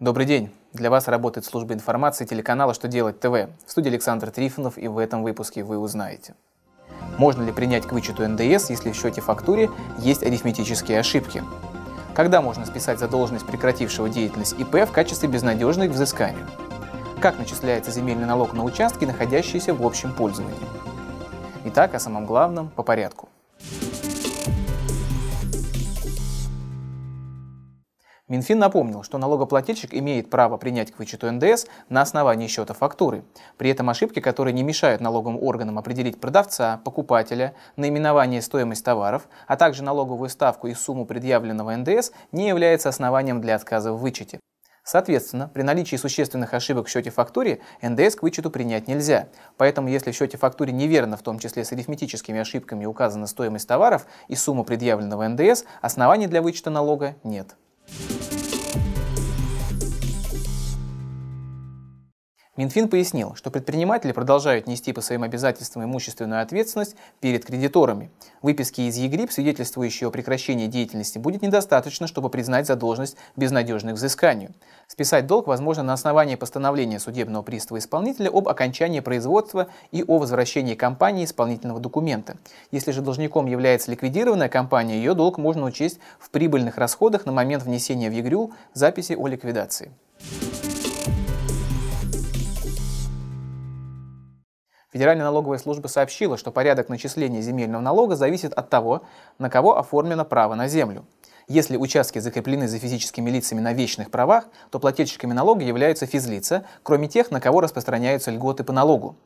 Добрый день! Для вас работает служба информации телеканала «Что делать ТВ». В студии Александр Трифонов, и в этом выпуске вы узнаете. Можно ли принять к вычету НДС, если в счете фактуре есть арифметические ошибки? Когда можно списать задолженность прекратившего деятельность ИП в качестве безнадежной к взысканию? Как начисляется земельный налог на участки, находящиеся в общем пользовании? Итак, о самом главном по порядку. Минфин напомнил, что налогоплательщик имеет право принять к вычету НДС на основании счета фактуры. При этом ошибки, которые не мешают налоговым органам определить продавца, покупателя, наименование стоимость товаров, а также налоговую ставку и сумму предъявленного НДС, не является основанием для отказа в вычете. Соответственно, при наличии существенных ошибок в счете фактуре НДС к вычету принять нельзя. Поэтому, если в счете фактуре неверно, в том числе с арифметическими ошибками, указана стоимость товаров и сумма предъявленного НДС, оснований для вычета налога нет. Минфин пояснил, что предприниматели продолжают нести по своим обязательствам имущественную ответственность перед кредиторами. Выписки из ЕГРИП, свидетельствующие о прекращении деятельности, будет недостаточно, чтобы признать задолженность безнадежной к взысканию. Списать долг возможно на основании постановления судебного пристава исполнителя об окончании производства и о возвращении компании исполнительного документа. Если же должником является ликвидированная компания, ее долг можно учесть в прибыльных расходах на момент внесения в ЕГРЮЛ записи о ликвидации. Федеральная налоговая служба сообщила, что порядок начисления земельного налога зависит от того, на кого оформлено право на землю. Если участки закреплены за физическими лицами на вечных правах, то плательщиками налога являются физлица, кроме тех, на кого распространяются льготы по налогу.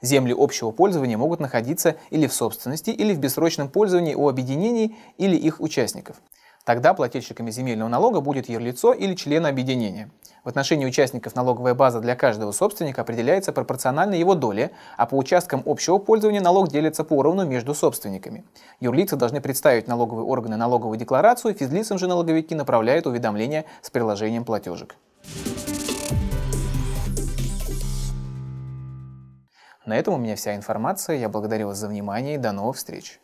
Земли общего пользования могут находиться или в собственности, или в бессрочном пользовании у объединений или их участников. Тогда плательщиками земельного налога будет юрлицо или член объединения. В отношении участников налоговая база для каждого собственника определяется пропорционально его доле, а по участкам общего пользования налог делится поровну между собственниками. Юрлицы должны представить налоговые органы налоговую декларацию, физлицам же налоговики направляют уведомления с приложением платежек. На этом у меня вся информация. Я благодарю вас за внимание и до новых встреч.